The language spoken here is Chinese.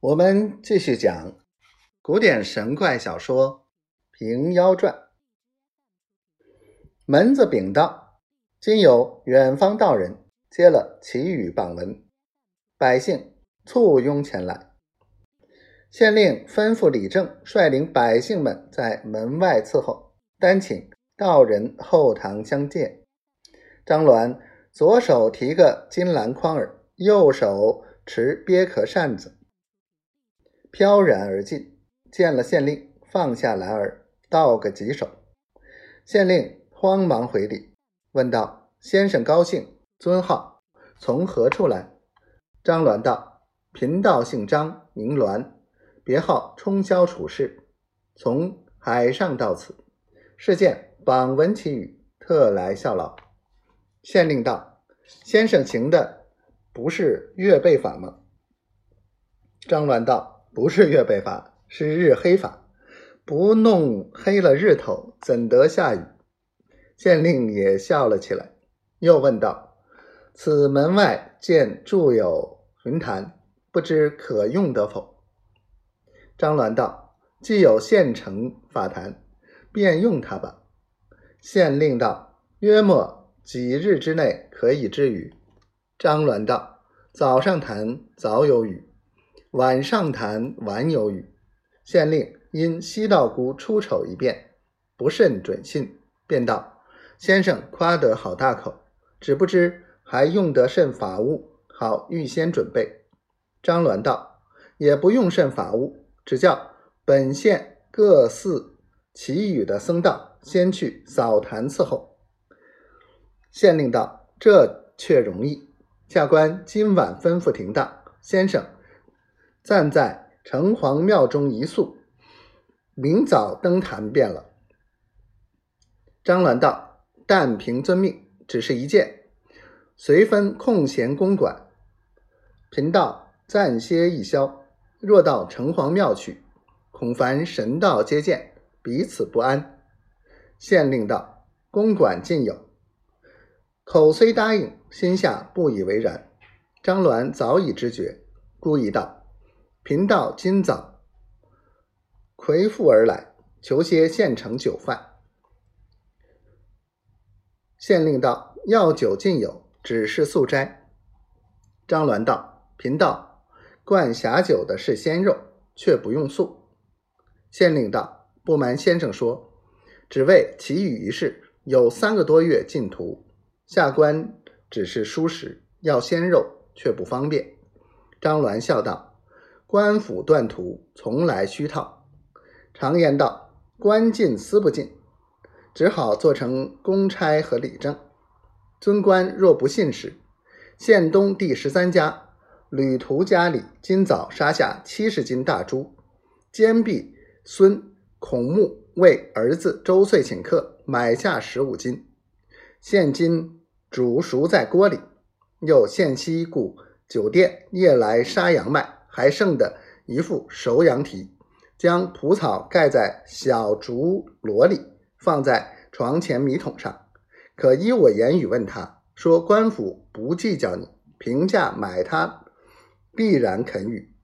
我们继续讲古典神怪小说《平妖传》。门子禀道：今有远方道人接了祈雨榜文，百姓簇拥前来。县令吩咐李正率领百姓们在门外伺候，单请道人后堂相见。张鸾左手提个金篮筐儿，右手持鳖壳扇子。飘然而进，见了县令，放下篮儿，道个棘手。县令慌忙回礼，问道：“先生高兴，尊号，从何处来？”张鸾道：“贫道姓张，名鸾，别号冲霄处士，从海上到此，是见榜文祈雨，特来效劳。”县令道：“先生行的不是月背法吗？”张鸾道。不是月背法，是日黑法。不弄黑了日头，怎得下雨？县令也笑了起来，又问道：“此门外见筑有云坛，不知可用得否？”张鸾道：“既有现成法坛，便用它吧。”县令道：“约莫几日之内可以治雨？”张鸾道：“早上谈早有雨。”晚上谈晚有雨，县令因西道姑出丑一变，不甚准信，便道：“先生夸得好大口，只不知还用得甚法物，好预先准备。”张鸾道：“也不用甚法物，只叫本县各寺祈雨的僧道先去扫坛伺候。”县令道：“这却容易，下官今晚吩咐停当，先生。”暂在城隍庙中一宿，明早登坛便了。张鸾道：“但凭遵命，只是一件，随分空闲公馆。贫道暂歇一宵，若到城隍庙去，恐烦神道接见，彼此不安。”县令道：“公馆尽有。”口虽答应，心下不以为然。张鸾早已知觉，故意道。贫道今早魁父而来，求些现成酒饭。县令道：“药酒尽有，只是素斋。”张鸾道：“贫道灌霞酒的是鲜肉，却不用素。”县令道：“不瞒先生说，只为祈雨一事，有三个多月进图，下官只是疏食，要鲜肉却不方便。”张鸾笑道。官府断图从来虚套，常言道：“官进私不进”，只好做成公差和理政。尊官若不信使，县东第十三家吕图家里今早杀下七十斤大猪，坚壁孙孔木为儿子周岁请客，买下十五斤，现今煮熟在锅里。又现西故酒店夜来杀羊卖。还剩的一副熟羊蹄，将蒲草盖在小竹箩里，放在床前米桶上。可依我言语问他说：“官府不计较你，平价买他，必然肯与。”